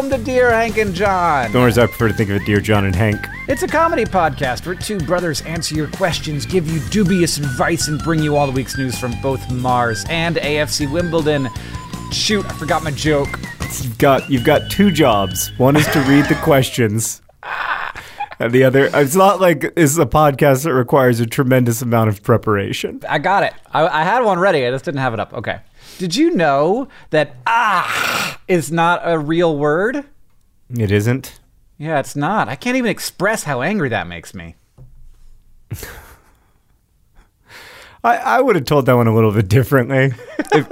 Welcome to Dear Hank and John. Nor as I prefer to think of it, Dear John and Hank. It's a comedy podcast where two brothers answer your questions, give you dubious advice, and bring you all the week's news from both Mars and AFC Wimbledon. Shoot, I forgot my joke. You've got you've got two jobs. One is to read the questions. And the other, it's not like it's a podcast that requires a tremendous amount of preparation. I got it. I, I had one ready. I just didn't have it up. Okay. Did you know that ah is not a real word? It isn't. Yeah, it's not. I can't even express how angry that makes me. I, I would have told that one a little bit differently. if,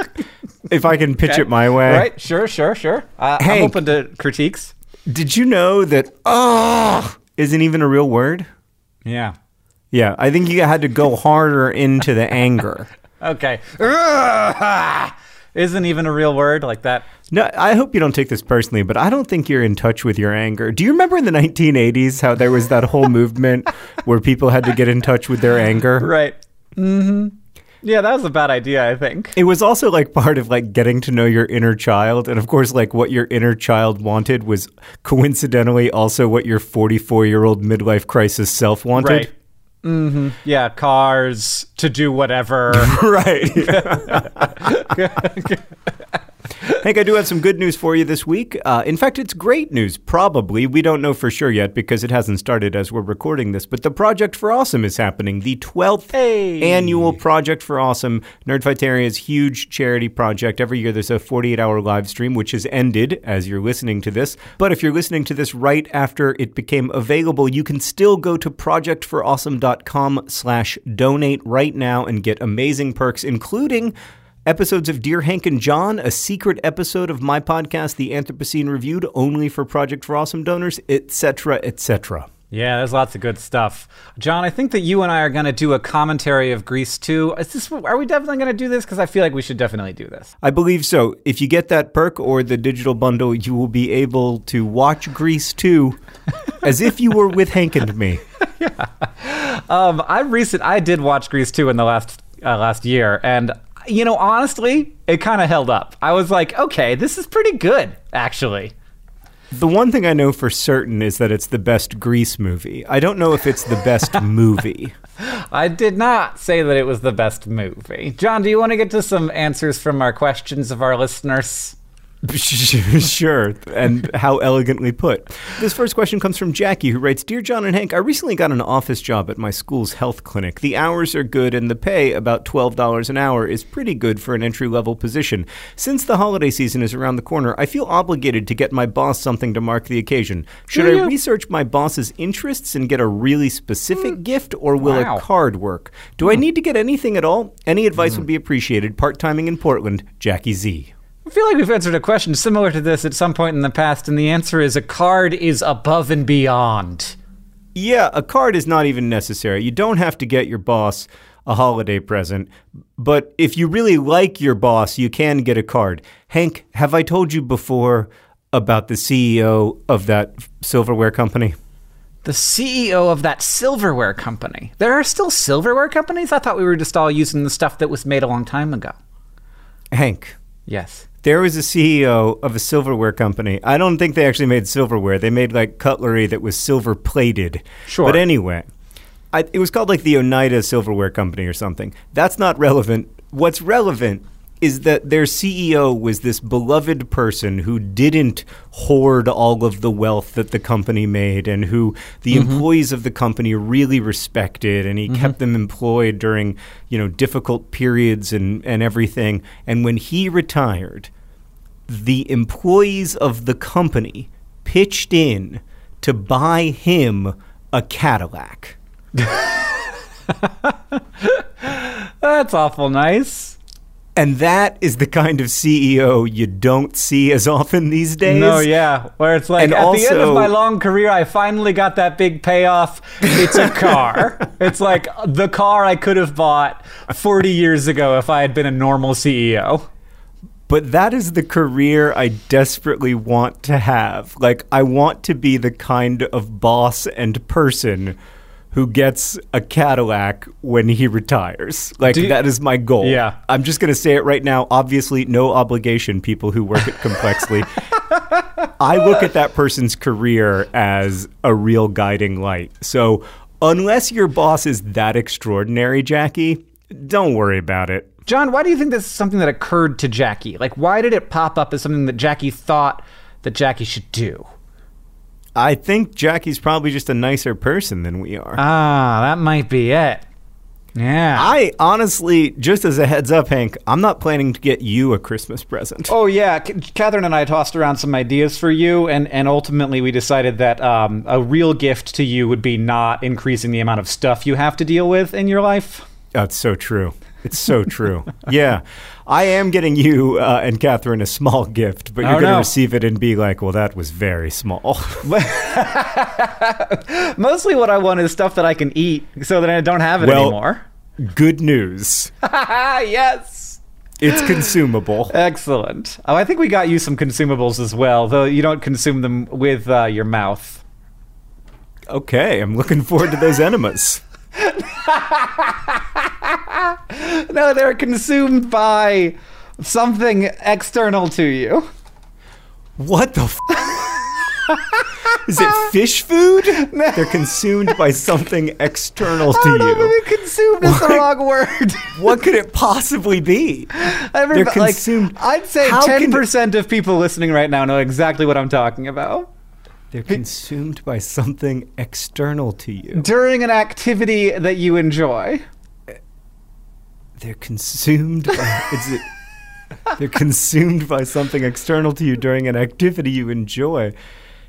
if I can pitch Okay. it my way. Right? Sure, sure, sure. Uh, I'm open to critiques. Did you know that ah isn't even a real word? Yeah. Yeah, I think you had to go harder into the anger. Okay. Isn't even a real word like that. No, I hope you don't take this personally, but I don't think you're in touch with your anger. Do you remember in the 1980s how there was that whole movement where people had to get in touch with their anger? Right. Mm-hmm. Yeah, that was a bad idea, I think. It was also like part of like getting to know your inner child. And of course, like what your inner child wanted was coincidentally also what your 44 year old midlife crisis self wanted. Right. Mm-hmm. Yeah, cars to do whatever. right. Hank, I do have some good news for you this week. Uh, in fact, it's great news, probably. We don't know for sure yet because it hasn't started as we're recording this. But the Project for Awesome is happening. The 12th Hey. annual Project for Awesome, Nerdfighteria's huge charity project. Every year there's a 48 hour live stream, which has ended as you're listening to this. But if you're listening to this right after it became available, you can still go to projectforawesome.com slash donate right now and get amazing perks, including episodes of Dear Hank and John, a secret episode of my podcast, The Anthropocene Reviewed, only for Project for Awesome donors, etc., etc. yeah, there's lots of good stuff. John, I think that you and I are going to do a commentary of Grease 2. Is this are we definitely going to do this cuz I feel like we should definitely do this. I believe so. If you get that perk or the digital bundle, you will be able to watch Grease 2 as if you were with Hank and me. yeah. Um I recent I did watch Grease 2 in the last uh, last year and you know, honestly, it kind of held up. I was like, okay, this is pretty good, actually. The one thing I know for certain is that it's the best Grease movie. I don't know if it's the best movie. I did not say that it was the best movie. John, do you want to get to some answers from our questions of our listeners? sure, and how elegantly put. This first question comes from Jackie, who writes Dear John and Hank, I recently got an office job at my school's health clinic. The hours are good, and the pay, about $12 an hour, is pretty good for an entry level position. Since the holiday season is around the corner, I feel obligated to get my boss something to mark the occasion. Should Do I you? research my boss's interests and get a really specific mm. gift, or will Wow. a card work? Do I mm. need to get anything at all? Any advice mm. would be appreciated. Part timing in Portland, Jackie Z. I feel like we've answered a question similar to this at some point in the past, and the answer is a card is above and beyond. Yeah, a card is not even necessary. You don't have to get your boss a holiday present, but if you really like your boss, you can get a card. Hank, have I told you before? about the CEO of that silverware company? The CEO of that silverware company. There are still silverware companies? I thought we were just all using the stuff that was made a long time ago. Hank, Yes. There was a CEO of a silverware company. I don't think they actually made silverware. They made like cutlery that was silver plated. Sure. But anyway, I, it was called like the Oneida Silverware Company or something. That's not relevant. What's relevant is that their CEO was this beloved person who didn't hoard all of the wealth that the company made and who the mm-hmm. employees of the company really respected and he mm-hmm. kept them employed during, you know, difficult periods and, and everything. And when he retired, the employees of the company pitched in to buy him a Cadillac. That's awful nice. And that is the kind of CEO you don't see as often these days. No, yeah. Where it's like And at the end of my long career, I finally got that big payoff. It's a car. it's like the car I could have bought 40 years ago if I had been a normal CEO. But that is the career I desperately want to have. Like, I want to be the kind of boss and person who gets a Cadillac when he retires. Like, you- that is my goal. Yeah. I'm just going to say it right now. Obviously, no obligation, people who work at Complexly. I look at that person's career as a real guiding light. So, unless your boss is that extraordinary, Jackie, don't worry about it. John, why do you think this is something that occurred to Jackie? Like, why did it pop up as something that Jackie thought that Jackie should do? I think Jackie's probably just a nicer person than we are. Ah, that might be it. Yeah. I honestly, just as a heads up, Hank, I'm not planning to get you a Christmas present. Oh yeah, C- Katherine and I tossed around some ideas for you, and and ultimately we decided that um, a real gift to you would be not increasing the amount of stuff you have to deal with in your life. That's so true. It's so true. yeah. I am getting you uh, and Katherine a small gift, but you're Oh, going to no. receive it and be like, well, that was very small. Mostly, what I want is stuff that I can eat, so that I don't have it Well- anymore. Good news. Yes. It's consumable. Excellent. Oh, I think we got you some consumables as well, though you don't consume them with uh, your mouth. Okay. I'm looking forward to those enemas. No, they're consumed by something external to you. What the f- Is it fish food? They're consumed by something external to don't know, you. consumed is the wrong word. What could it possibly be? Every, They're like, consumed- I'd say ten percent of people listening right now know exactly what I'm talking about. They're consumed by something external to you. During an activity that you enjoy. They're consumed by is it They're consumed by something external to you during an activity you enjoy.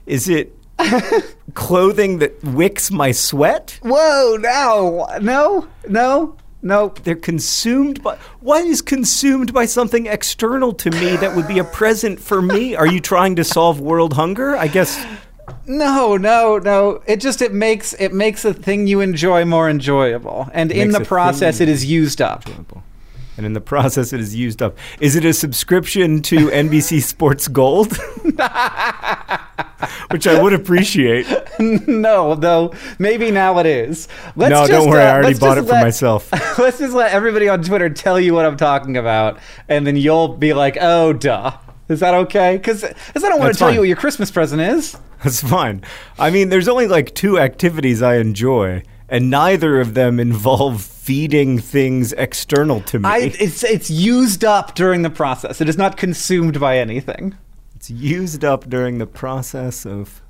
Is it clothing that wicks my sweat? Whoa! No! No! No! Nope. They're consumed by what is consumed by something external to me that would be a present for me? Are you trying to solve world hunger? I guess No, no, no. It just it makes it makes a thing you enjoy more enjoyable, and in the process, it is used up. and in the process it is used up. Is it a subscription to NBC Sports Gold? Which I would appreciate. no, though maybe now it is. Let's no, just, don't worry. uh, I already bought it just for myself. Let's just let everybody on Twitter tell you what I'm talking about, and then you'll be like, "Oh, duh." Is that okay? Because I don't want to tell fine. you what your Christmas present is. That's fine. I mean, there's only like two activities I enjoy, and neither of them involve feeding things external to me. I, it's it's used up during the process. It is not consumed by anything. it's used up during the process of.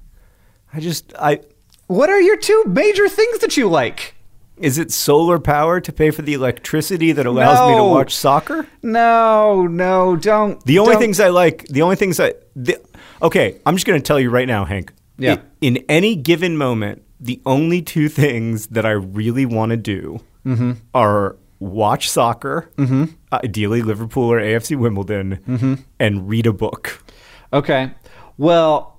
I just I. What are your two major things that you like? Is it solar power to pay for the electricity that allows me to watch soccer? No, no, don't. The only don't- things I like, the only things I. The, okay, I'm just going to tell you right now, Hank. Yeah. I- In, any given moment, the only two things that I really want to do Mm-hmm. are watch soccer, ideally Liverpool or AFC Wimbledon, Mm-hmm. and read a book. Okay. Well,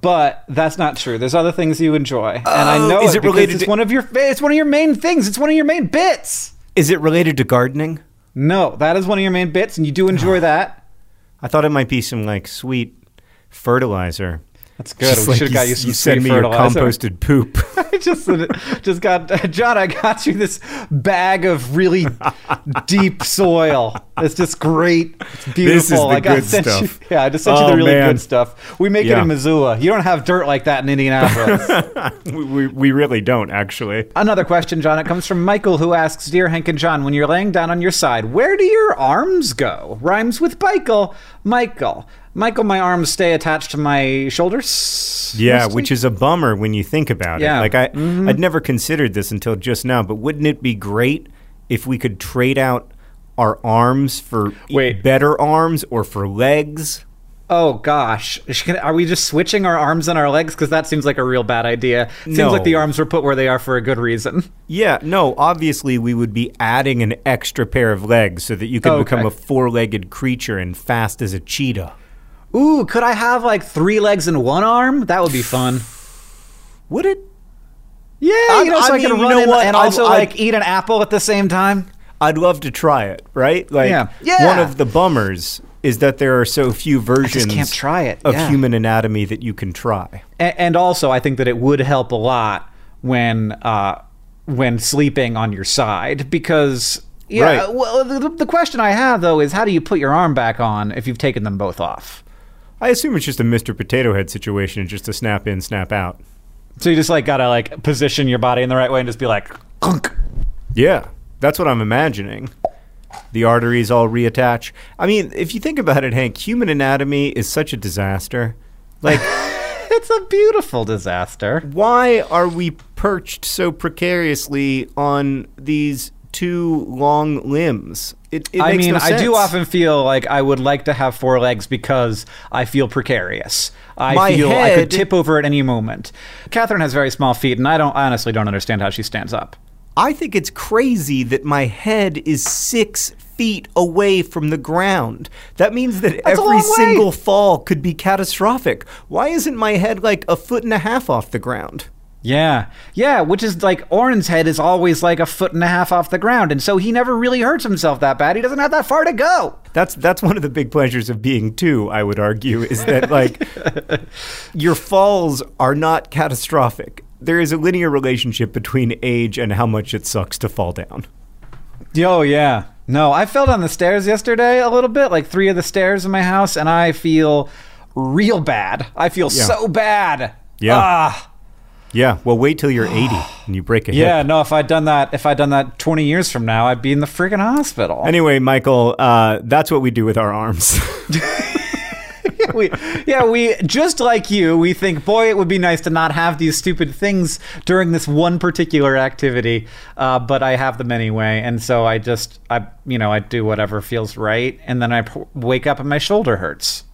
but that's not true. There's other things you enjoy, and I Oh, know is it it related it's to- one of your it's one of your main things. It's one of your main bits. Is it related to gardening? No, that is one of your main bits, and you do enjoy that. I thought it might be some like sweet Fertilizer. That's good. Just we like should have got you some you sweet me your composted poop. I just just got John. I got you this bag of really deep soil. It's just great. It's beautiful. I got good sent stuff. you. Yeah, I just sent you Oh, the really man. good stuff. We make Yeah. it in Missoula. You don't have dirt like that in Indianapolis. we, we, we really don't, actually. Another question, John. It comes from Michael, who asks, "Dear Hank and John, when you're laying down on your side, where do your arms go?" Rhymes with Michael. Michael. Michael, my arms stay attached to my shoulders. Yeah, mostly. which is a bummer when you think about Yeah. it. Like I, mm-hmm. I'd never considered this until just now. But wouldn't it be great if we could trade out our arms for Wait. better arms or for legs? Oh gosh, are we just switching our arms and our legs? Because that seems like a real bad idea. Seems No. like the arms were put where they are for a good reason. Yeah, no. Obviously, we would be adding an extra pair of legs so that you could Okay. become a four-legged creature and fast as a cheetah. Ooh, could I have like three legs and one arm? That would be fun. Would it? Yeah, you know, so I I, can mean, you run know and also I'd- like eat an apple at the same time. I'd love to try it. Right? Like Yeah. Yeah. one of the bummers is that there are so few versions can't try it, of yeah. human anatomy that you can try. A- and also, I think that it would help a lot when uh, when sleeping on your side because. Yeah, Right. well, the, the question I have though is how do you put your arm back on if you've taken them both off? I assume it's just a Mr. Potato Head situation, just a snap in, snap out. So you just like gotta like position your body in the right way and just be like, "Clunk." Yeah, that's what I'm imagining. The arteries all reattach. I mean, if you think about it, Hank, human anatomy is such a disaster. Like, it's a beautiful disaster. why are we perched so precariously on these two long limbs? It, it I makes mean, no I do often feel like I would like to have four legs because I feel precarious. I My feel I could tip over at any moment. Katherine has very small feet, and I don't I honestly don't understand how she stands up. I think it's crazy that my head is six feet away from the ground. That means that That's every single fall could be catastrophic. Why isn't my head like a foot and a half off the ground? Yeah, yeah, which is like Orin's head is always like a foot and a half off the ground, and so he never really hurts himself that bad. He doesn't have that far to go. That's that's one of the big pleasures of being two, I would argue, is that like your falls are not catastrophic. There is a linear relationship between age and how much it sucks to fall down. Oh yeah. No, I fell down the stairs yesterday a little bit, like three of the stairs in my house, and I feel real bad. I feel Yeah. so bad. Yeah. Ah. Yeah, well wait till you're 80 and you break a hip. Yeah, no, if I'd done that if I'd done that twenty years from now, I'd be in the freaking hospital. Anyway, Michael, uh, that's what we do with our arms. we, yeah, we just like you, we think, boy, it would be nice to not have these stupid things during this one particular activity. Uh, but I have them anyway, and so I just, I, you know, I do whatever feels right, and then I p- wake up and my shoulder hurts.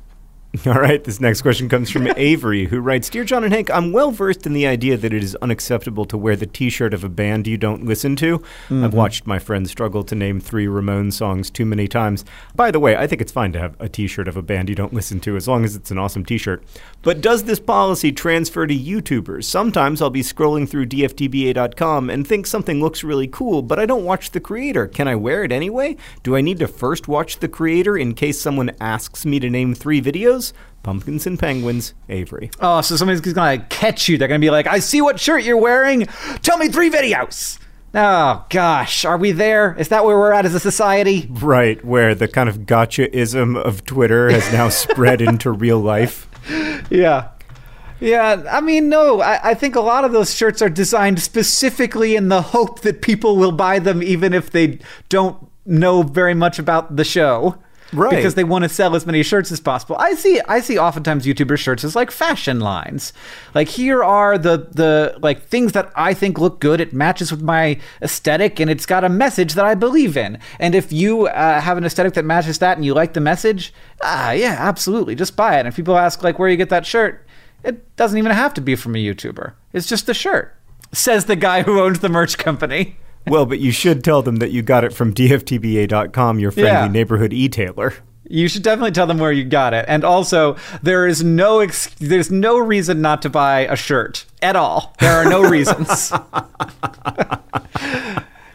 All right, this next question comes from Avery, who writes Dear John and Hank, I'm well versed in the idea that it is unacceptable to wear the t shirt of a band you don't listen to. I've mm-hmm. watched my friends struggle to name three Ramones songs too many times. By the way, I think it's fine to have a t shirt of a band you don't listen to as long as it's an awesome t shirt. But does this policy transfer to YouTubers? Sometimes I'll be scrolling through DFTBA.com and think something looks really cool, but I don't watch the creator. Can I wear it anyway? Do I need to first watch the creator in case someone asks me to name three videos? Pumpkins and Penguins, Avery. Oh, so somebody's gonna catch you. They're gonna be like, I see what shirt you're wearing. Tell me three videos. Oh gosh, are we there? Is that where we're at as a society? Right, where the kind of gotcha-ism of Twitter has now spread into real life. Yeah. Yeah, I mean, no, I, I think a lot of those shirts are designed specifically in the hope that people will buy them even if they don't know very much about the show. Right. Because they want to sell as many shirts as possible. I see I see oftentimes YouTuber shirts as like fashion lines. Like here are the the like things that I think look good. It matches with my aesthetic and it's got a message that I believe in. And if you uh, have an aesthetic that matches that and you like the message, ah yeah, absolutely, just buy it. And if people ask like where you get that shirt, it doesn't even have to be from a YouTuber. It's just the shirt. Says the guy who owns the merch company. Well, but you should tell them that you got it from DFTBA.com, your friendly Yeah. neighborhood e-tailer. You should definitely tell them where you got it. And also, there is no ex- there's no reason not to buy a shirt at all. There are no reasons.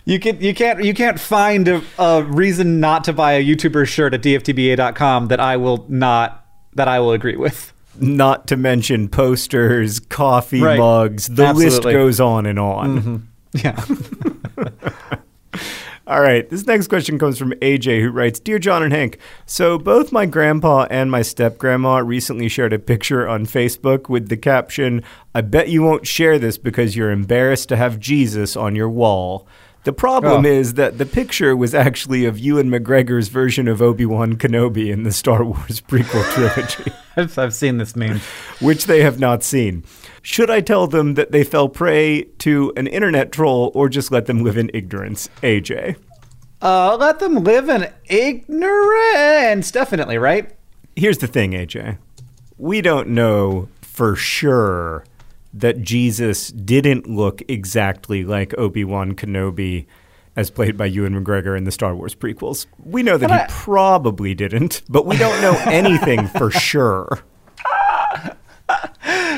you can you can't you can't find a, a reason not to buy a YouTuber shirt at dftba.com that I will not that I will agree with. not to mention posters, coffee Right. mugs. The list goes on and on. Mm-hmm. Yeah. All right, this next question comes from AJ, who writes Dear John and Hank, so both my grandpa and my step grandma recently shared a picture on Facebook with the caption, I bet you won't share this because you're embarrassed to have Jesus on your wall. The problem Oh. is that the picture was actually of Ewan McGregor's version of Obi Wan Kenobi in the Star Wars prequel trilogy, I've, I've seen this meme. which they have not seen. Should I tell them that they fell prey to an internet troll or just let them live in ignorance? AJ. Uh, let them live in ignorance. Definitely, right? Here's the thing, AJ. We don't know for sure that Jesus didn't look exactly like Obi Wan Kenobi as played by Ewan McGregor in the Star Wars prequels. We know that he probably didn't, but we don't know anything for sure.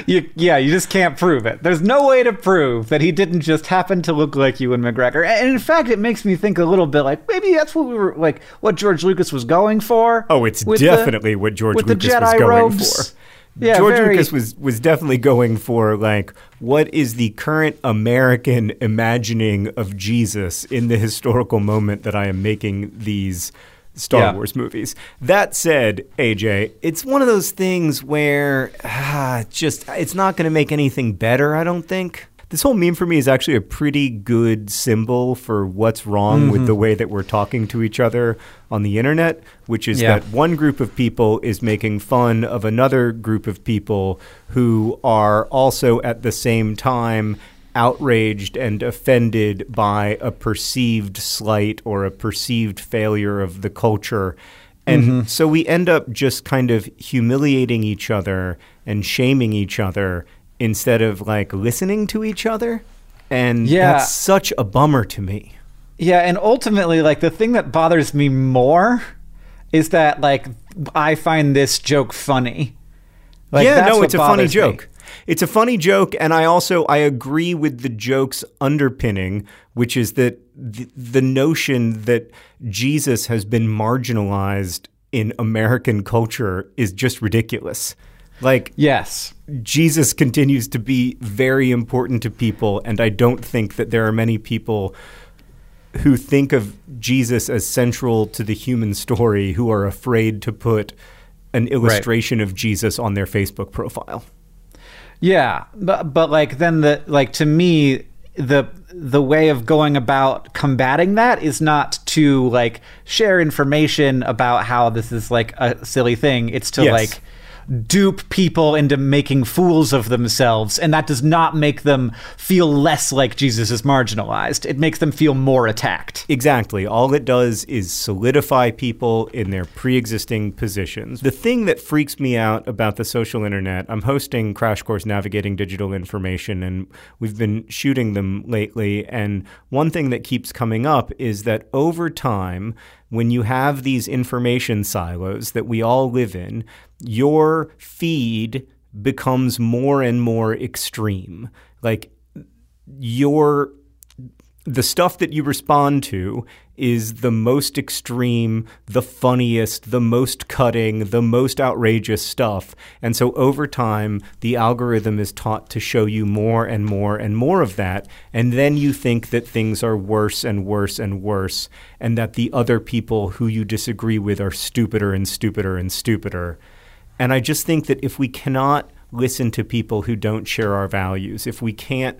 You, yeah, you just can't prove it. There's no way to prove that he didn't just happen to look like Ewan McGregor. And in fact, it makes me think a little bit like maybe that's what we were like, what George Lucas was going for. Oh, it's with the- definitely what George Lucas was going robes. for. Yeah, George very- Lucas was was definitely going for like what is the current American imagining of Jesus in the historical moment that I am making these Star Yeah. Wars movies. That said, AJ, it's one of those things where ah, just it's not going to make anything better, I don't think. This whole meme for me is actually a pretty good symbol for what's wrong with the way that we're talking to each other on the internet, which is Yeah. that one group of people is making fun of another group of people who are also at the same time outraged and offended by a perceived slight or a perceived failure of the culture. And mm-hmm. so we end up just kind of humiliating each other and shaming each other instead of like listening to each other. And Yeah. that's such a bummer to me. Yeah, and ultimately, like the thing that bothers me more is that like I find this joke funny. Like, yeah, no, it's a funny joke. me. It's a funny joke, and I also I agree with the joke's underpinning, which is that the, the notion that Jesus has been marginalized in American culture is just ridiculous. Like Yes. Jesus continues to be very important to people, and I don't think that there are many people who think of Jesus as central to the human story who are afraid to put an illustration of Jesus on their Facebook profile. Yeah, but but like then the like to me the the way of going about combating that is not to like share information about how this is like a silly thing. It's to Yes. like dupe people into making fools of themselves and that does not make them feel less like Jesus is marginalized. It makes them feel more attacked. Exactly. All it does is solidify people in their pre existing positions. The thing that freaks me out about the social internet, I'm hosting Crash Course Navigating Digital Information, and we've been shooting them lately. And one thing that keeps coming up is that over time, when you have these information silos that we all live in, your feed becomes more and more extreme. Like, your the stuff that you respond to is the most extreme, the funniest, the most cutting, the most outrageous stuff. And so over time, the algorithm is taught to show you more and more and more of that. And then you think that things are worse and worse and worse, and that the other people who you disagree with are stupider and stupider and stupider. And I just think that if we cannot listen to people who don't share our values, if we can't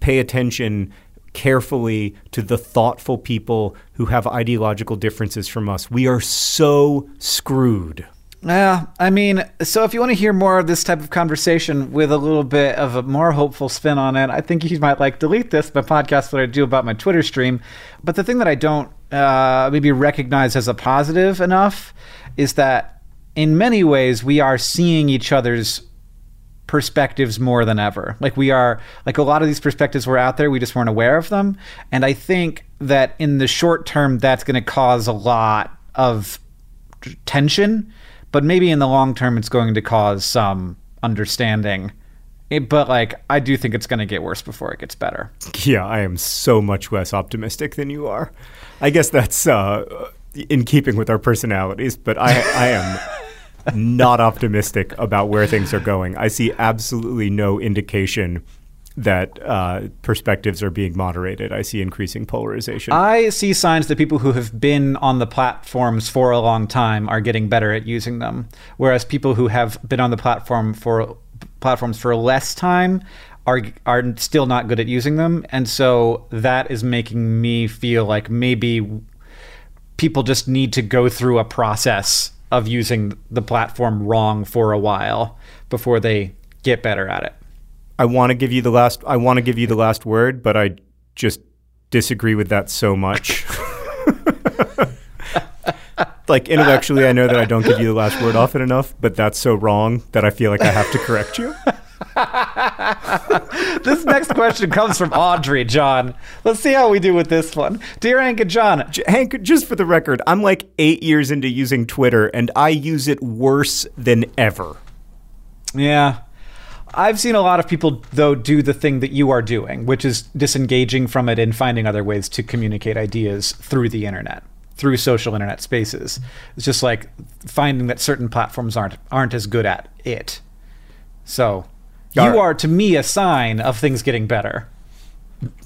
pay attention carefully to the thoughtful people who have ideological differences from us, we are so screwed. Yeah, I mean, so if you want to hear more of this type of conversation with a little bit of a more hopeful spin on it, I think you might like delete this, my podcast that I do about my Twitter stream. But the thing that I don't uh, maybe recognize as a positive enough is that in many ways we are seeing each other's perspectives more than ever. Like we are like a lot of these perspectives were out there, we just weren't aware of them. And I think that in the short term that's going to cause a lot of tension, but maybe in the long term it's going to cause some understanding. It, but like I do think it's going to get worse before it gets better. Yeah, I am so much less optimistic than you are. I guess that's uh, in keeping with our personalities, but I, I am. Not optimistic about where things are going. I see absolutely no indication that uh, perspectives are being moderated. I see increasing polarization. I see signs that people who have been on the platforms for a long time are getting better at using them, whereas people who have been on the platform for platforms for less time are are still not good at using them, and so that is making me feel like maybe people just need to go through a process of using the platform wrong for a while before they get better at it. I want to give you the last. I want to give you the last word, but I just disagree with that so much. like intellectually, I know that I don't give you the last word often enough, but that's so wrong that I feel like I have to correct you. this next question comes from Audrey, John. Let's see how we do with this one. Dear Hank and John. J- Hank, just for the record, I'm like eight years into using Twitter, and I use it worse than ever. Yeah, I've seen a lot of people, though, do the thing that you are doing, which is disengaging from it and finding other ways to communicate ideas through the internet, through social internet spaces. It's just like finding that certain platforms aren't aren't as good at it. So, you right. are to me a sign of things getting better.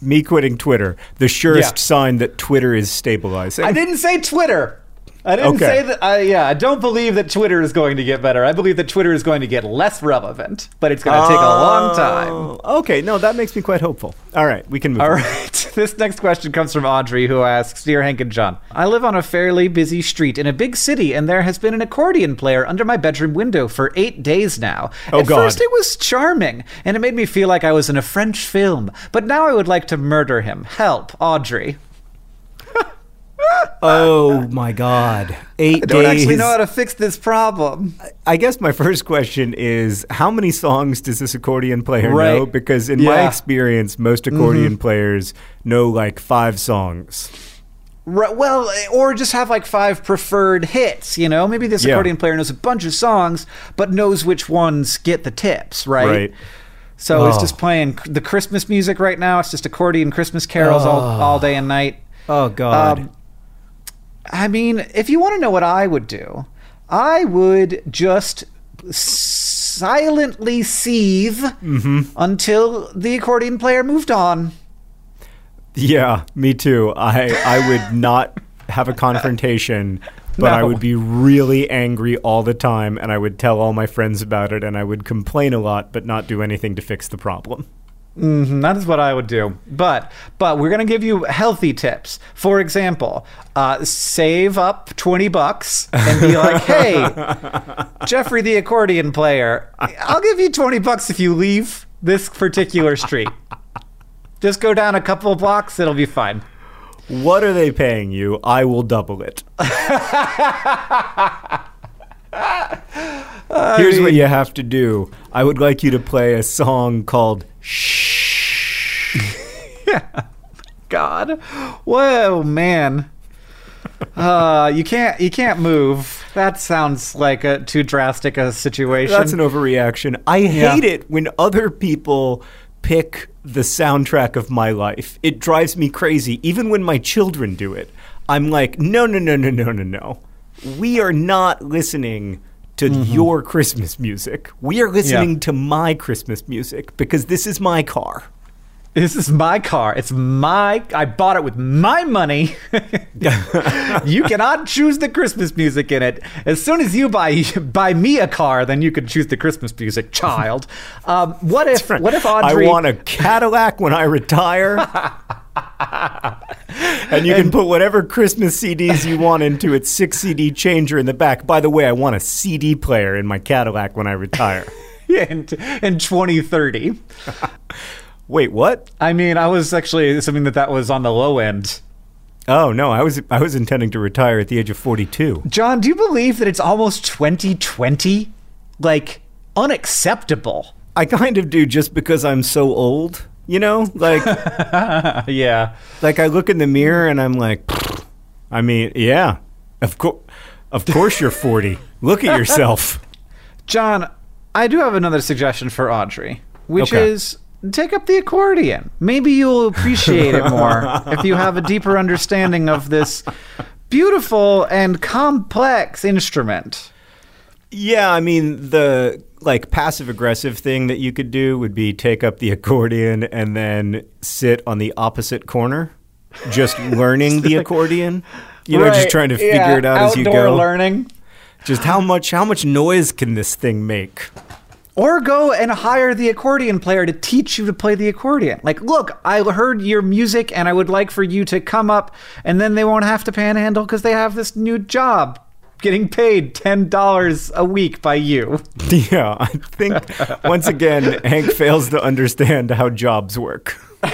Me quitting Twitter, the surest Yeah. sign that Twitter is stabilizing. I didn't say Twitter. I didn't Okay. say that. I, yeah, I don't believe that Twitter is going to get better. I believe that Twitter is going to get less relevant, but it's going to take a long oh, time. Oh, Okay, no, that makes me quite hopeful. All right, we can move. All on. right. This next question comes from Audrey, who asks Dear Hank and John, I live on a fairly busy street in a big city, and there has been an accordion player under my bedroom window for eight days now. Oh, At God. first, it was charming, and it made me feel like I was in a French film, but now I would like to murder him. Help, Audrey. Oh my God, eight I don't days. actually know how to fix this problem. I guess my first question is how many songs does this accordion player know? Because in my experience, most accordion players know like five songs. Right, well, or just have like five preferred hits, you know? Maybe this Yeah. accordion player knows a bunch of songs, but knows which ones get the tips, right? Right. So it's Oh. just playing the Christmas music right now. It's just accordion Christmas carols all, all day and night. Oh God. Um, I mean, if you want to know what I would do, I would just silently seethe Mm-hmm. until the accordion player moved on. yeah, me too. I I would not have a confrontation. But I would be really angry all the time, and I would tell all my friends about it, and I would complain a lot, but not do anything to fix the problem. Mhm, that is what I would do. But but we're gonna give you healthy tips. For example, uh, save up twenty bucks and be like, "Hey, Jeffrey, the accordion player, I'll give you twenty bucks if you leave this particular street. Just go down a couple of blocks; it'll be fine." What are they paying you? I will double it. Here's what you have to do. I would like you to play a song called Shh. God, whoa, man. Uh, you can't you can't move. That sounds like a too drastic a situation. That's an overreaction. I Yeah. hate it when other people pick the soundtrack of my life. It drives me crazy, even when my children do it. I'm like, no, no, no, no, no, no, no. We are not listening to your Christmas music. We are listening to my Christmas music because this is my car. This is my car. It's my. I bought it with my money. you cannot choose the Christmas music in it. As soon as you buy buy me a car, then you can choose the Christmas music, child. Um, what if what if Audrey? I want a Cadillac when I retire. and you can put whatever Christmas CDs you want into its six CD changer in the back. By the way, I want a CD player in my Cadillac when I retire. in, in 2030. Wait, what? I mean, I was actually assuming that that was on the low end. Oh no, I was I was intending to retire at the age of 42. John, do you believe that it's almost 2020? Like unacceptable. I kind of do just because I'm so old, you know? Like yeah. like I look in the mirror and I'm like I mean, yeah. Of course of course you're 40. Look at yourself. John, I do have another suggestion for Audrey, which Okay. is take up the accordion. Maybe you'll appreciate it more if you have a deeper understanding of this beautiful and complex instrument. Yeah, I mean the like passive aggressive thing that you could do would be take up the accordion and then sit on the opposite corner, just learning the accordion. You know, just trying to figure yeah, it out as you outdoor go. learning. Just how much how much noise can this thing make? Or go and hire the accordion player to teach you to play the accordion. Like, look, I heard your music and I would like for you to come up, and then they won't have to panhandle because they have this new job getting paid $10 a week by you. Yeah, I think once again Hank fails to understand how jobs work.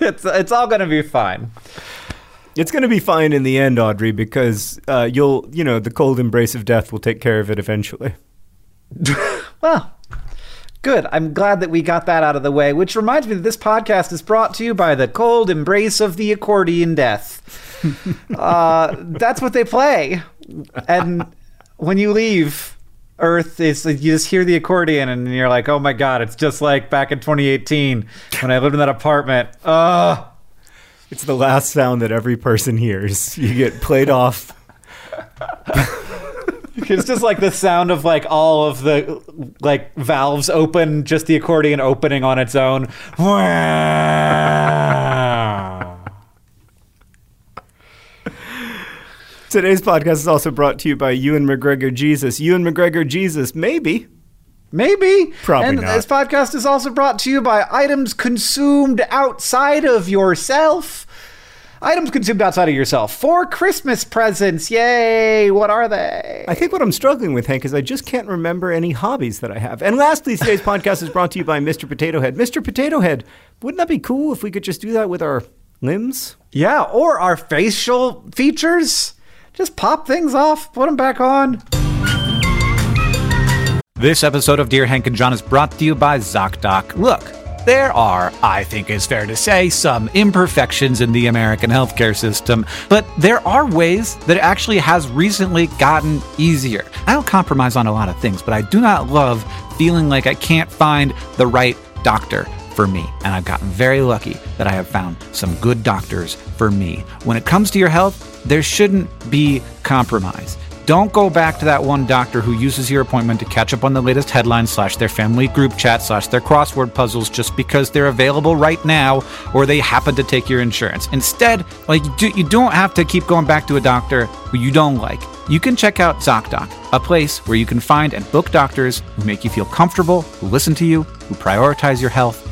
It's, it's all going to be fine. It's going to be fine in the end, Audrey, because uh, you'll, you know, the cold embrace of death will take care of it eventually. Well, good. I'm glad that we got that out of the way, which reminds me that this podcast is brought to you by the cold embrace of the accordion death. uh, that's what they play. And when you leave Earth, is you just hear the accordion and you're like, oh my God, it's just like back in 2018 when I lived in that apartment. Ugh. It's the last sound that every person hears. You get played off. It's just like the sound of like all of the like valves open, just the accordion opening on its own. Today's podcast is also brought to you by Ewan McGregor Jesus. Ewan McGregor Jesus, maybe. Maybe. Probably and not. this podcast is also brought to you by items consumed outside of yourself. Items consumed outside of yourself for Christmas presents. Yay! What are they? I think what I'm struggling with, Hank, is I just can't remember any hobbies that I have. And lastly, today's podcast is brought to you by Mr. Potato Head. Mr. Potato Head, wouldn't that be cool if we could just do that with our limbs? Yeah, or our facial features. Just pop things off, put them back on. This episode of Dear Hank and John is brought to you by ZocDoc. Look, there are, I think it's fair to say, some imperfections in the American healthcare system, but there are ways that it actually has recently gotten easier. I don't compromise on a lot of things, but I do not love feeling like I can't find the right doctor for me. And I've gotten very lucky that I have found some good doctors for me. When it comes to your health, there shouldn't be compromise. Don't go back to that one doctor who uses your appointment to catch up on the latest headlines slash their family group chat slash their crossword puzzles just because they're available right now or they happen to take your insurance. Instead, like you, do, you don't have to keep going back to a doctor who you don't like. You can check out ZocDoc, a place where you can find and book doctors who make you feel comfortable, who listen to you, who prioritize your health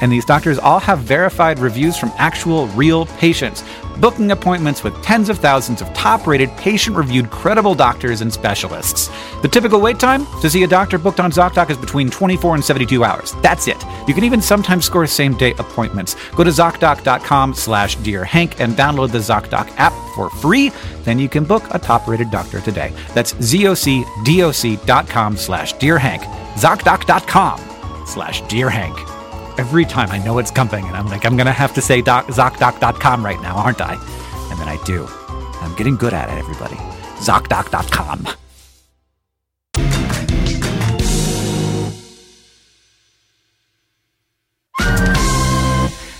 And these doctors all have verified reviews from actual real patients booking appointments with tens of thousands of top rated, patient reviewed, credible doctors and specialists. The typical wait time to see a doctor booked on ZocDoc is between 24 and 72 hours. That's it. You can even sometimes score same day appointments. Go to ZocDoc.com slash Dear Hank and download the ZocDoc app for free. Then you can book a top rated doctor today. That's ZocDoc.com slash Dear Hank. ZocDoc.com slash Dear Hank every time I know it's coming, and I'm like, I'm gonna have to say doc, ZocDoc.com right now, aren't I? And then I do. I'm getting good at it, everybody. ZocDoc.com.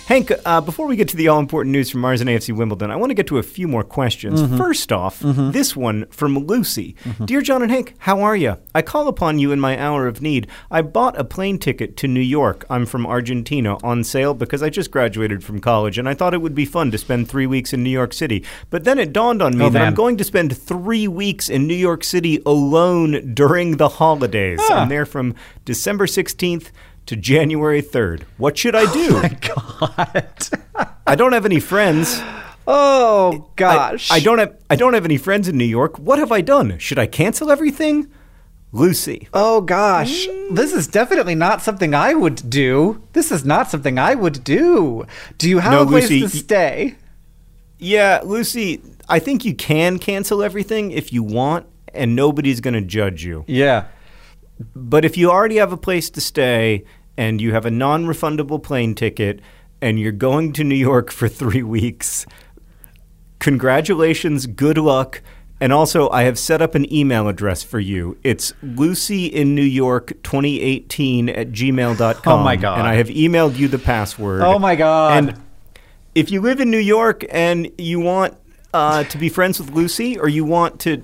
Hank, uh, before we get to the all important news from Mars and AFC Wimbledon, I want to get to a few more questions. First off, this one from Lucy Dear John and Hank, how are you? I call upon you in my hour of need. I bought a plane ticket to New York. I'm from Argentina on sale because I just graduated from college and I thought it would be fun to spend three weeks in New York City. But then it dawned on me Oh, that I'm going to spend three weeks in New York City alone during the holidays. Ah. I'm there from December 16th to January 3rd. What should I do? Oh my God. I don't have any friends. Oh gosh. I don't have I don't have any friends in New York. What have I done? Should I cancel everything? Lucy. Oh gosh. This is definitely not something I would do. This is not something I would do. Do you have No, a place Lucy, to stay? Yeah, Lucy, I think you can cancel everything if you want and nobody's going to judge you. Yeah. But if you already have a place to stay and you have a non refundable plane ticket and you're going to New York for three weeks, congratulations, good luck. And also, I have set up an email address for you. It's Lucy in New York 2018 at gmail.com. Oh my God. And I have emailed you the password. Oh my God. And if you live in New York and you want uh, to be friends with Lucy or you want to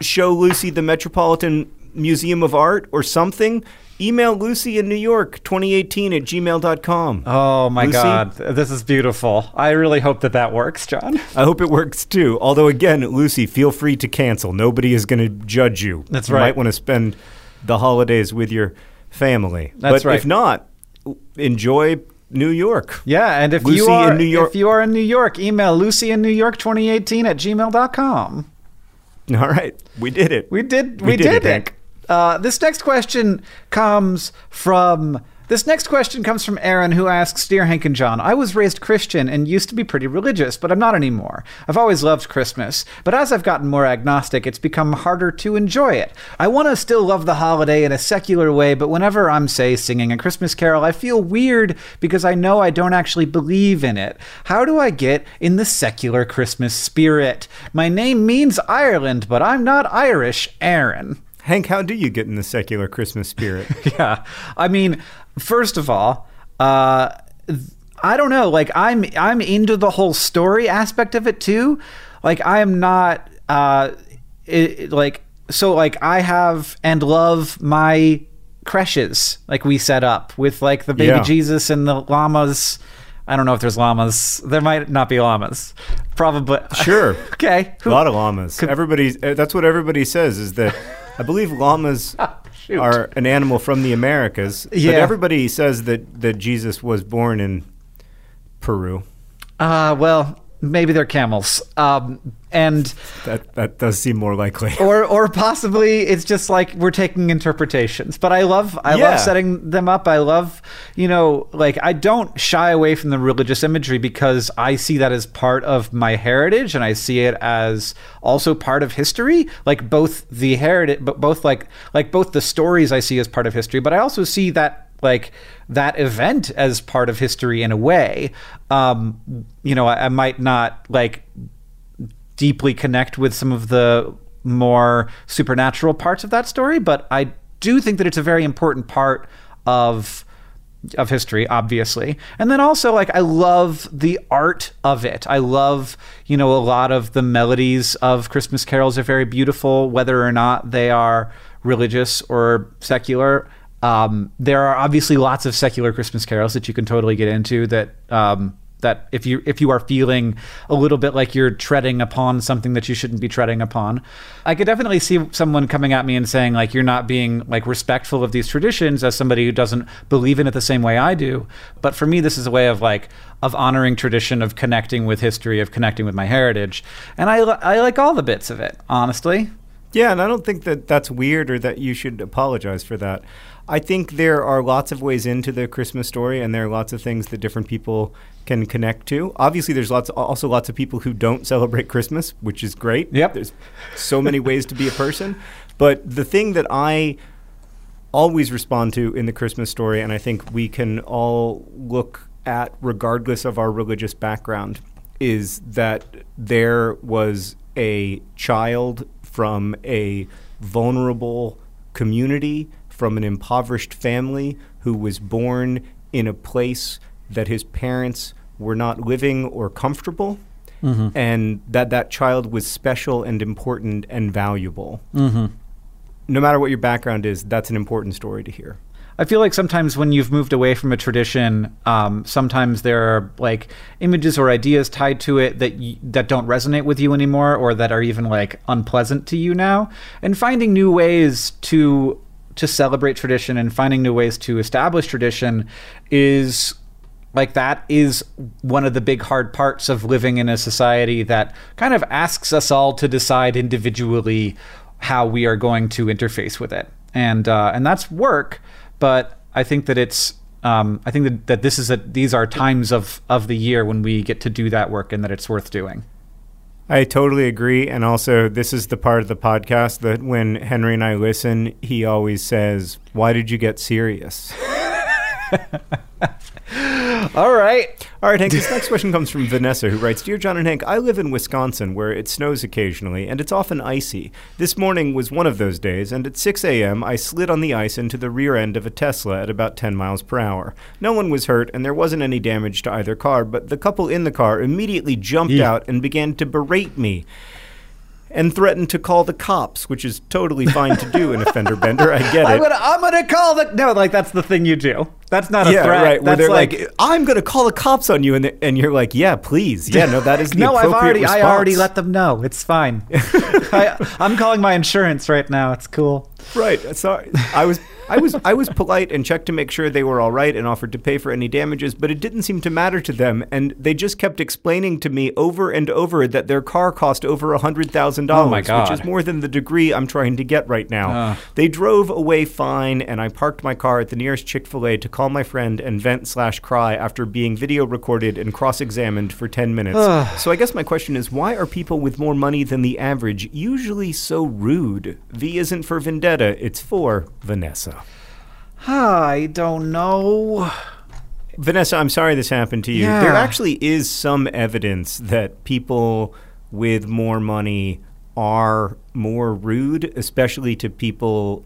show Lucy the Metropolitan Museum of Art or something, email Lucy in New York 2018 at gmail.com. Oh my Lucy? God, this is beautiful. I really hope that that works, John. I hope it works too. Although, again, Lucy, feel free to cancel. Nobody is going to judge you. That's you right. You might want to spend the holidays with your family. That's but right. If not, enjoy New York. Yeah, and if Lucy you are in New York- if you are in New York, email Lucy in New York 2018 at gmail.com. All right, we did it. We did. We We, did did, it, it. Uh, this next question comes from. This next question comes from Erin, who asks Dear Hank and John, I was raised Christian and used to be pretty religious, but I'm not anymore. I've always loved Christmas, but as I've gotten more agnostic, it's become harder to enjoy it. I want to still love the holiday in a secular way, but whenever I'm, say, singing a Christmas carol, I feel weird because I know I don't actually believe in it. How do I get in the secular Christmas spirit? My name means Ireland, but I'm not Irish, Erin. Hank, how do you get in the secular Christmas spirit? yeah i mean first of all uh i don't know like i'm i'm into the whole story aspect of it too like i am not uh it, like so like i have and love my creches like we set up with like the baby Yeah. jesus and the llamas i don't know if there's llamas there might not be llamas probably Sure. okay A lot of llamas. Could- Everybody, that's what everybody says is that I believe llamas Shoot. are an animal from the Americas. Yeah. But everybody says that, that Jesus was born in Peru. uh well maybe they're camels um and That that does seem more likely. or or possibly it's just like we're taking interpretations but i love i Yeah. love setting them up i love you know like i don't shy away from the religious imagery because i see that as part of my heritage and i see it as also part of history like both the heritage but both like like both the stories i see as part of history but i also see that like that event as part of history in a way. Um you know i, I might not like deeply connect with some of the more supernatural parts of that story, but I do think that it's a very important part of of history obviously. And then also like i love the art of it. I love you know a lot of the melodies of christmas carols are very beautiful whether or not they are religious or secular um, there are obviously lots of secular christmas carols that you can totally get into that um, that if you if you are feeling a little bit like you're treading upon something that you shouldn't be treading upon. I could definitely see someone coming at me and saying like you're not being like respectful of these traditions as somebody who doesn't believe in it the same way i do. But for me this is a way of like of honoring tradition of connecting with history of connecting with my heritage. And i i like all the bits of it honestly. Yeah, and I don't think that that's weird or that you should apologize for that. I think there are lots of ways into the Christmas story, and there are lots of things that different people can connect to. Obviously, there's lots, also lots of people who don't celebrate Christmas, which is great. Yep. There's so many ways to be a person, but the thing that I always respond to in the Christmas story, and I think we can all look at regardless of our religious background, is that there was a child from a vulnerable community, from an impoverished family, who was born in a place that his parents were not living or comfortable. And that that child was special and important and valuable no matter what your background is, that's an important story to hear. I feel like sometimes when you've moved away from a tradition, um, sometimes there are like images or ideas tied to it that y- that don't resonate with you anymore, or that are even like unpleasant to you now. And finding new ways to to celebrate tradition and finding new ways to establish tradition is like that is one of the big hard parts of living in a society that kind of asks us all to decide individually how we are going to interface with it. And uh, and that's work but i think that it's um, i think that, that this is a these are times of of the year when we get to do that work and that it's worth doing I totally agree. And also, this is the part of the podcast that when Henry and I listen, he always says, Why did you get serious? All right. All right, Hank, this next question comes from Vanessa, who writes Dear John and Hank, I live in Wisconsin where it snows occasionally and it's often icy. This morning was one of those days, and at 6 a.m., I slid on the ice into the rear end of a Tesla at about 10 miles per hour. No one was hurt, and there wasn't any damage to either car, but the couple in the car immediately jumped out and began to berate me and threatened to call the cops, which is totally fine to do in a fender bender. I get I'm it. gonna, I'm gonna call the no. Like that's the thing you do. That's not a yeah, threat. right. Where That's they're like, "I'm going to call the cops on you," and and you're like, "Yeah, please, yeah, no, that is the no, I've already, response." I already let them know. It's fine. I, I'm calling my insurance right now. It's cool. Right. Sorry. I was I was I was polite and checked to make sure they were all right and offered to pay for any damages, but it didn't seem to matter to them and they just kept explaining to me over and over that their car cost over a hundred thousand Oh dollars, which is more than the degree I'm trying to get right now. Ugh. They drove away fine and I parked my car at the nearest Chick-fil-A to call my friend and vent slash cry after being video recorded and cross-examined for ten minutes. so I guess my question is why are people with more money than the average usually so rude? V isn't for vendetta, it's for Vanessa. I don't know. Vanessa, I'm sorry this happened to you. Yeah. There actually is some evidence that people with more money are more rude, especially to people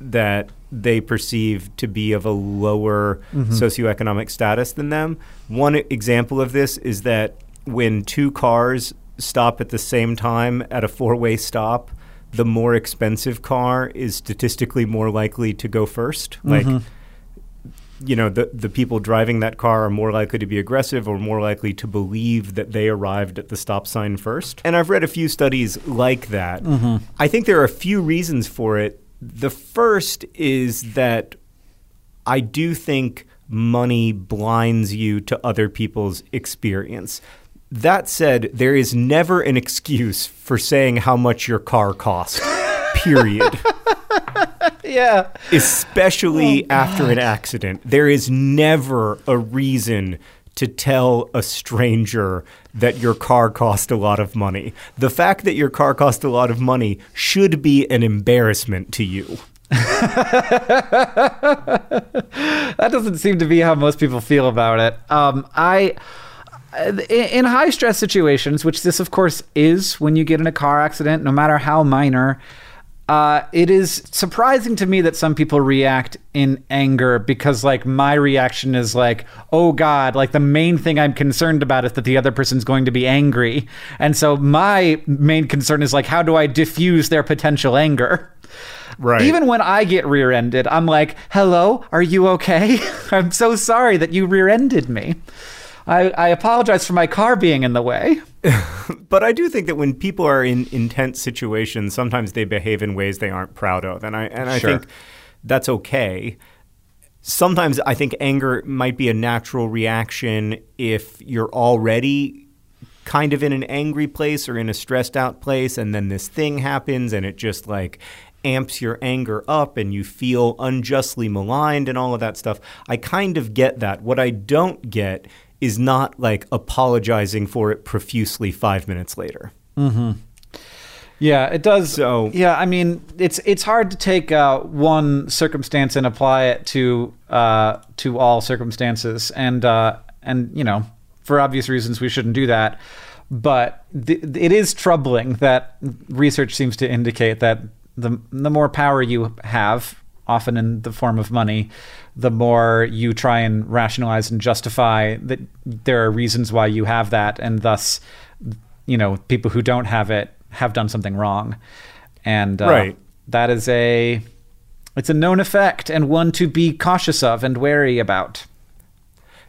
that they perceive to be of a lower mm-hmm. socioeconomic status than them. One example of this is that when two cars stop at the same time at a four way stop, the more expensive car is statistically more likely to go 1st mm-hmm. Like, you know the the people driving that car are more likely to be aggressive or more likely to believe that they arrived at the stop sign first. And I've read a few studies like that. Mm-hmm. I think there are a few reasons for it. The first is that I do think money blinds you to other people's experience. That said, there is never an excuse for saying how much your car cost. Period Yeah. especially after an accident. There is never a reason to tell a stranger that your car cost a lot of money. The fact that your car cost a lot of money should be an embarrassment to you. that doesn't seem to be how most people feel about it. Um, I, in, in high stress situations, which this of course is when you get in a car accident, no matter how minor, uh, it is surprising to me that some people react in anger because, like, my reaction is like, oh God, like the main thing I'm concerned about is that the other person's going to be angry. And so my main concern is like, how do I diffuse their potential anger? Right. Even when I get rear ended, I'm like, hello, are you okay? I'm so sorry that you rear ended me. I, I apologize for my car being in the way. But I do think that when people are in intense situations, sometimes they behave in ways they aren't proud of, and I and I Sure. think that's okay. Sometimes I think anger might be a natural reaction if you're already kind of in an angry place or in a stressed out place, and then this thing happens, and it just like amps your anger up, and you feel unjustly maligned and all of that stuff. I kind of get that. What I don't get is not like apologizing for it profusely five minutes later. Yeah, it does. So- yeah, I mean, it's it's hard to take uh, one circumstance and apply it to uh, to all circumstances, and uh, and you know, for obvious reasons, we shouldn't do that. But th- it is troubling that research seems to indicate that the the more power you have, often in the form of money, the more you try and rationalize and justify that there are reasons why you have that, and thus, you know, people who don't have it have done something wrong, and uh, Right. that is a it's a known effect and one to be cautious of and wary about.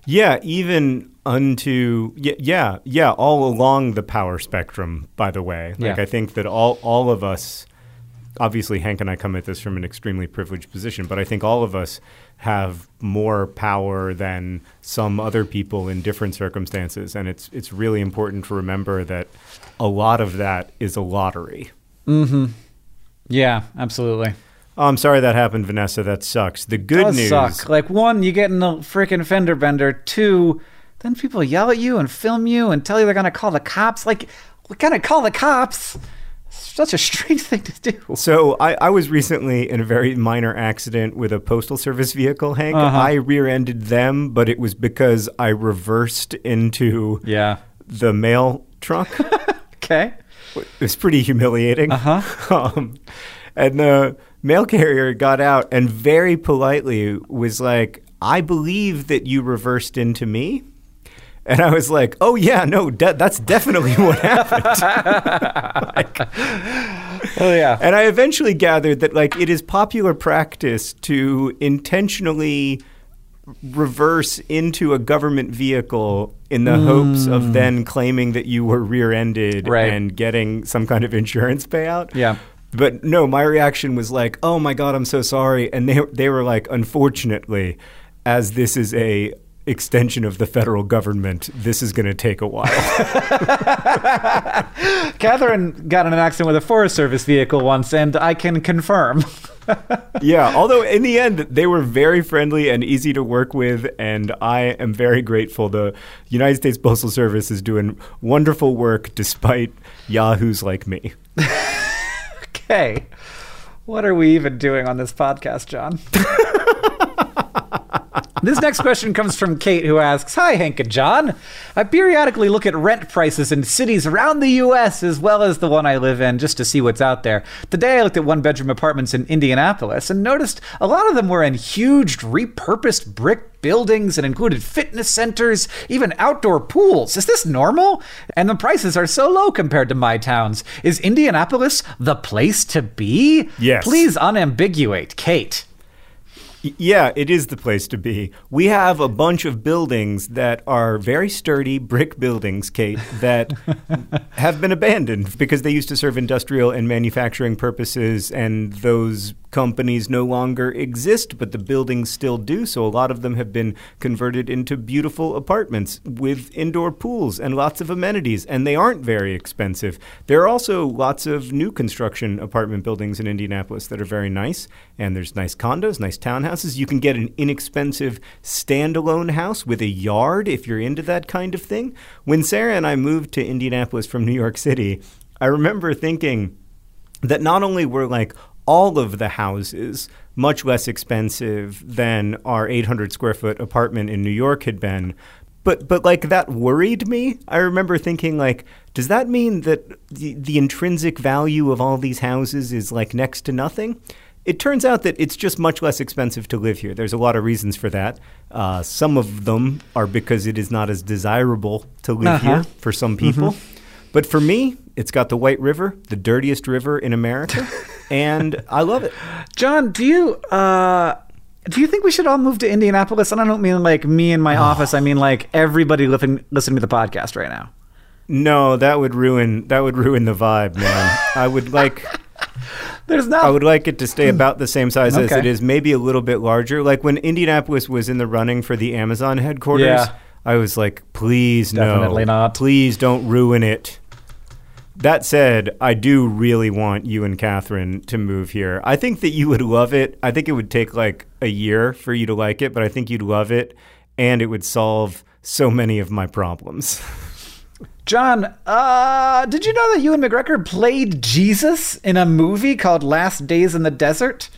Yeah, even unto yeah, yeah, yeah, all along the power spectrum. By the way, like Yeah. I think that all all of us, obviously Hank and I come at this from an extremely privileged position, but I think all of us have more power than some other people in different circumstances, and it's it's really important to remember that a lot of that is a lottery. Hmm. Yeah, absolutely. Oh, I'm sorry that happened, Vanessa. That sucks. The good does news. suck. Like one, you get in a freaking fender bender. Two, then people yell at you and film you and tell you they're gonna call the cops. Like, we're gonna call the cops. Such a strange thing to do. So I, I was recently in a very minor accident with a postal service vehicle, Hank. Uh-huh. I rear-ended them, but it was because I reversed into Yeah. the mail truck. Okay. it was pretty humiliating. Uh-huh. Um, and the mail carrier got out and very politely was like, "I believe that you reversed into me." And I was like, "Oh yeah, no, de- that's definitely what happened." Oh yeah. And I eventually gathered that like it is popular practice to intentionally reverse into a government vehicle in the hopes of mm. then claiming that you were rear-ended Right. and getting some kind of insurance payout. Yeah. But no, my reaction was like, "Oh my god, I'm so sorry." And they they were like, "Unfortunately, as this is a extension of the federal government, this is going to take a while." Katherine got in an accident with a Forest Service vehicle once, and I can confirm. yeah, although in the end they were very friendly and easy to work with and I am very grateful the United States Postal Service is doing wonderful work despite yahoos like me. okay. What are we even doing on this podcast, John? This next question comes from Kate, who asks Hi, Hank and John. I periodically look at rent prices in cities around the U.S. as well as the one I live in just to see what's out there. Today, I looked at one bedroom apartments in Indianapolis and noticed a lot of them were in huge, repurposed brick buildings and included fitness centers, even outdoor pools. Is this normal? And the prices are so low compared to my towns. Is Indianapolis the place to be? Yes. Please unambiguate, Kate. Yeah, it is the place to be. We have a bunch of buildings that are very sturdy brick buildings, Kate, that have been abandoned because they used to serve industrial and manufacturing purposes, and those companies no longer exist, but the buildings still do. So a lot of them have been converted into beautiful apartments with indoor pools and lots of amenities, and they aren't very expensive. There are also lots of new construction apartment buildings in Indianapolis that are very nice, and there's nice condos, nice townhouses. You can get an inexpensive standalone house with a yard if you're into that kind of thing. When Sarah and I moved to Indianapolis from New York City, I remember thinking that not only were like all of the houses much less expensive than our 800 square foot apartment in New York had been, but but like that worried me. I remember thinking like, does that mean that the, the intrinsic value of all these houses is like next to nothing? It turns out that it's just much less expensive to live here. There's a lot of reasons for that. Uh, some of them are because it is not as desirable to live Uh-huh. here for some people. But for me, it's got the White River, the dirtiest river in America, and I love it. John, do you uh do you think we should all move to Indianapolis? And I don't mean like me in my office. I mean like everybody living listening to the podcast right now. No, that would ruin that would ruin the vibe, man. I would like There's not I would like it to stay about the same size as it is, maybe a little bit larger. Like when Indianapolis was in the running for the Amazon headquarters, Yeah. I was like, please Definitely no. not. Please don't ruin it. That said, I do really want you and Katherine to move here. I think that you would love it. I think it would take like a year for you to like it, but I think you'd love it and it would solve so many of my problems. John, uh did you know that Ewan McGregor played Jesus in a movie called Last Days in the Desert?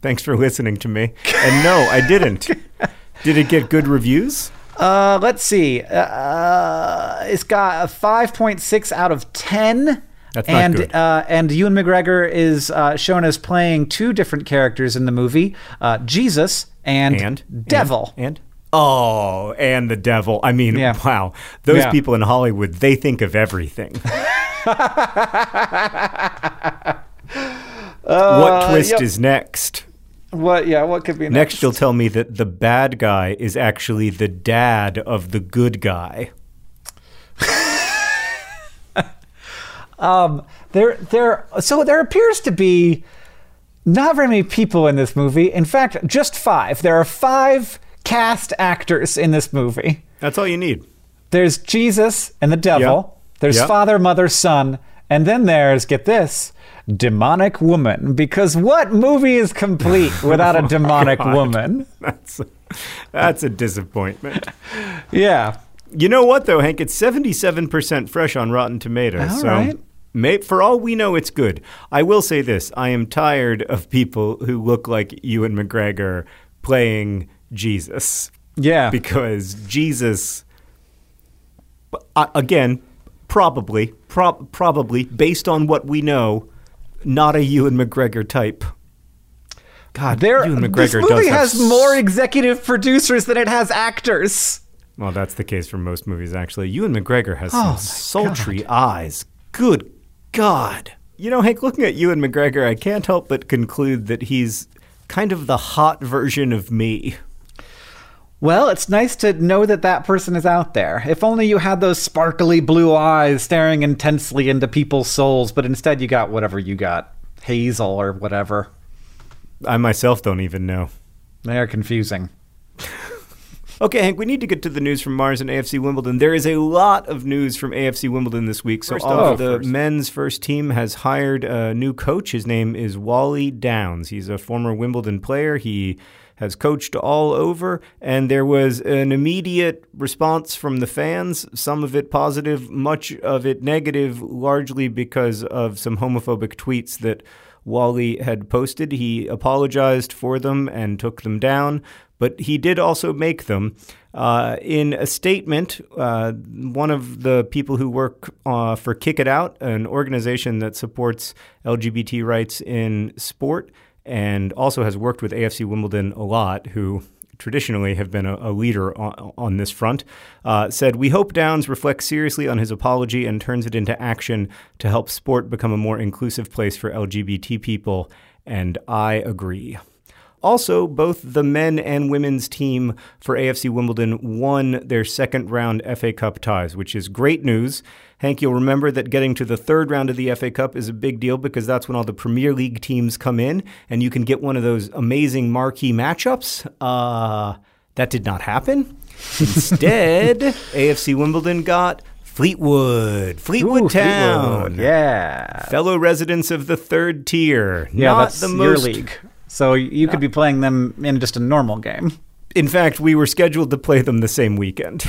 Thanks for listening to me. And no, I didn't. Did it get good reviews? Uh let's see. Uh it's got a 5.6 out of 10. That's not and good. Uh, and Ewan McGregor is uh, shown as playing two different characters in the movie: uh, Jesus and, And Devil. And, and? oh, and the devil. I mean, Yeah. wow. Those Yeah. people in Hollywood, they think of everything. what twist Uh, yep. is next? What? Yeah. What could be next? Next, you'll tell me that the bad guy is actually the dad of the good guy. Um, there, there. So there appears to be not very many people in this movie. In fact, just five. There are five cast actors in this movie. That's all you need. There's Jesus and the devil. Yeah. There's Yeah. father, mother, son, and then there's get this demonic woman. Because what movie is complete without a demonic Oh woman? That's a, that's a disappointment. Yeah. You know what though, Hank? It's seventy-seven percent fresh on Rotten Tomatoes. All so right. May, for all we know, it's good. I will say this I am tired of people who look like Ewan McGregor playing Jesus. Yeah. Because Jesus, uh, again, probably, prob- probably, based on what we know, not a Ewan McGregor type. God, there, Ewan McGregor this movie has more executive producers than it has actors. Well, that's the case for most movies, actually. Ewan McGregor has Oh, some sultry eyes. Good God. You know, Hank, looking at Ewan McGregor, I can't help but conclude that he's kind of the hot version of me. Well, it's nice to know that that person is out there. If only you had those sparkly blue eyes staring intensely into people's souls, but instead you got whatever you got Hazel or whatever. I myself don't even know. They are confusing. Okay, Hank, we need to get to the news from Mars and AFC Wimbledon. There is a lot of news from AFC Wimbledon this week. So, First all of the first. men's first team has hired a new coach. His name is Wally Downes. He's a former Wimbledon player. He has coached all over, and there was an immediate response from the fans, some of it positive, much of it negative, largely because of some homophobic tweets that Wally had posted. He apologized for them and took them down, but he did also make them. Uh, in a statement, uh, one of the people who work uh, for Kick It Out, an organization that supports LGBT rights in sport, and also has worked with AFC Wimbledon a lot, who traditionally have been a, a leader on, on this front, uh, said, We hope Downes reflects seriously on his apology and turns it into action to help sport become a more inclusive place for LGBT people. And I agree. Also, both the men and women's team for AFC Wimbledon won their second round FA Cup ties, which is great news. Hank, you'll remember that getting to the third round of the FA Cup is a big deal because that's when all the Premier League teams come in and you can get one of those amazing marquee matchups. Uh, that did not happen. Instead, AFC Wimbledon got Fleetwood, Fleetwood Ooh, Town. Fleetwood, Yeah. Fellow residents of the third tier. Yeah, not that's the your league. So you could be playing them in just a normal game. In fact, we were scheduled to play them the same weekend.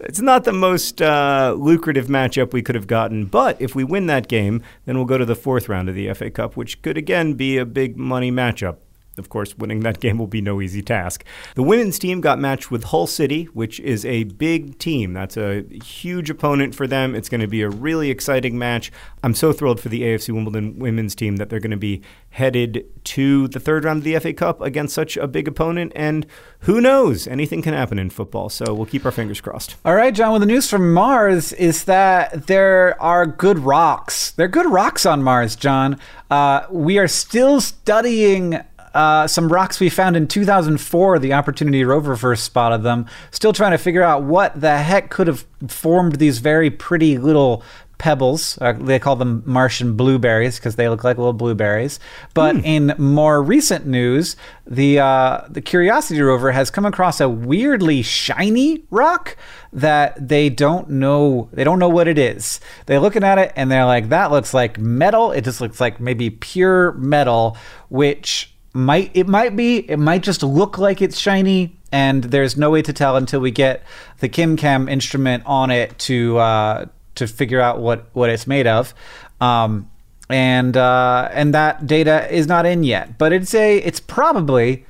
it's not the most uh, lucrative matchup we could have gotten, but if we win that game, then we'll go to the fourth round of the FA Cup, which could again be a big money matchup. Of course, winning that game will be no easy task. The women's team got matched with Hull City, which is a big team. That's a huge opponent for them. It's going to be a really exciting match. I'm so thrilled for the AFC Wimbledon women's team that they're going to be headed to the third round of the FA Cup against such a big opponent. And who knows? Anything can happen in football. So we'll keep our fingers crossed. All right, John. Well, the news from Mars is that there are good rocks. There are good rocks on Mars, John. Uh, we are still studying uh, some rocks we found in 2004. The Opportunity rover first spotted them. Still trying to figure out what the heck could have formed these very pretty little pebbles. Uh, they call them Martian blueberries because they look like little blueberries. But in more recent news, the uh, the Curiosity rover has come across a weirdly shiny rock that they don't know. They don't know what it is. They're looking at it and they're like, "That looks like metal. It just looks like maybe pure metal," which might it might be it might just look like it's shiny and there's no way to tell until we get the ChemCam instrument on it to uh, to figure out what what it's made of. Um, and uh, and that data is not in yet but it's a it's probably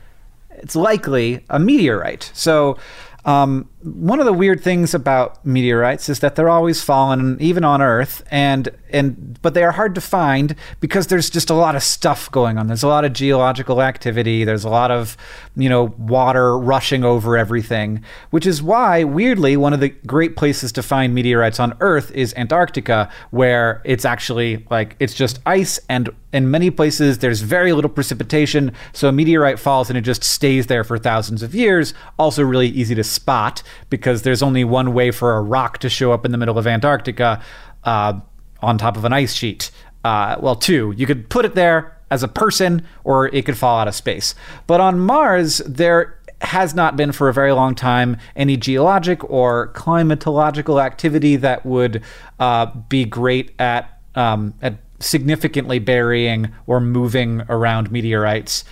it's likely a meteorite. So um, one of the weird things about meteorites is that they're always falling, even on Earth, and and but they are hard to find because there's just a lot of stuff going on. There's a lot of geological activity. There's a lot of you know water rushing over everything, which is why weirdly one of the great places to find meteorites on Earth is Antarctica, where it's actually like it's just ice and in many places there's very little precipitation so a meteorite falls and it just stays there for thousands of years also really easy to spot because there's only one way for a rock to show up in the middle of antarctica uh, on top of an ice sheet. Uh, well two. You could put it there as a person or it could fall out of space. But on mars there has not been for a very long time any geologic or climatological activity that would uh, be great at um, at significantly burying or moving around meteorites.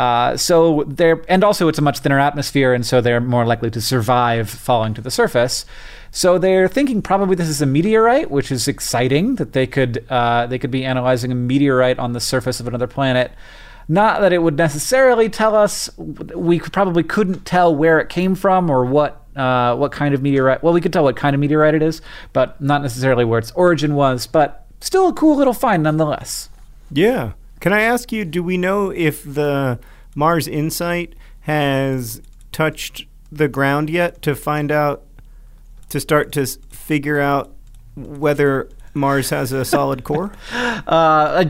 Uh, so they're and also it's a much thinner atmosphere, and so they're more likely to survive falling to the surface. So they're thinking probably this is a meteorite, which is exciting that they could uh, they could be analyzing a meteorite on the surface of another planet. Not that it would necessarily tell us. We probably couldn't tell where it came from or what uh, what kind of meteorite. Well, we could tell what kind of meteorite it is, but not necessarily where its origin was. But still a cool little find nonetheless. Yeah. Can I ask you? Do we know if the Mars Insight has touched the ground yet to find out to start to figure out whether Mars has a solid core? Uh,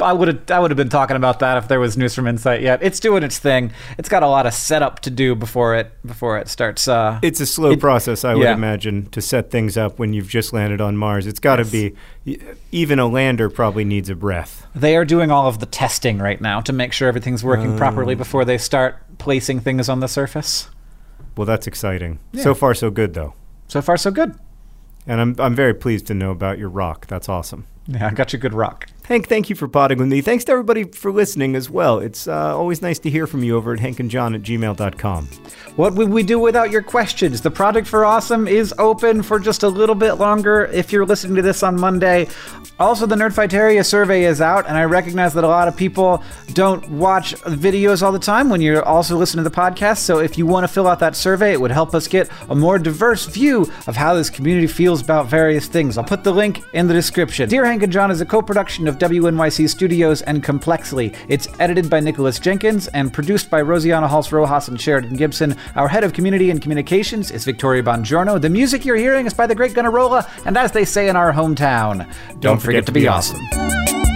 I would have I would have been talking about that if there was news from Insight yet. It's doing its thing. It's got a lot of setup to do before it before it starts. Uh, it's a slow it, process, I would yeah. imagine, to set things up when you've just landed on Mars. It's got to yes. be even a lander probably needs a breath. They are doing all of the testing right now to make sure everything's working um, properly before they start placing things on the surface. Well, that's exciting. Yeah. So far, so good, though. So far, so good. And I'm I'm very pleased to know about your rock. That's awesome. Yeah, I got you good rock. Hank, thank you for potting with me. Thanks to everybody for listening as well. It's uh, always nice to hear from you over at hankandjohn at gmail.com. What would we do without your questions? The Project for Awesome is open for just a little bit longer if you're listening to this on Monday. Also, the Nerdfighteria survey is out, and I recognize that a lot of people don't watch videos all the time when you're also listening to the podcast. So, if you want to fill out that survey, it would help us get a more diverse view of how this community feels about various things. I'll put the link in the description. Dear Hank and John is a co production of WNYC Studios and Complexly. It's edited by Nicholas Jenkins and produced by Rosianna Halse Rojas and Sheridan Gibson. Our head of community and communications is Victoria Bongiorno. The music you're hearing is by the great Gunnarolla, and as they say in our hometown, don't, don't forget, forget, to be, be awesome. awesome.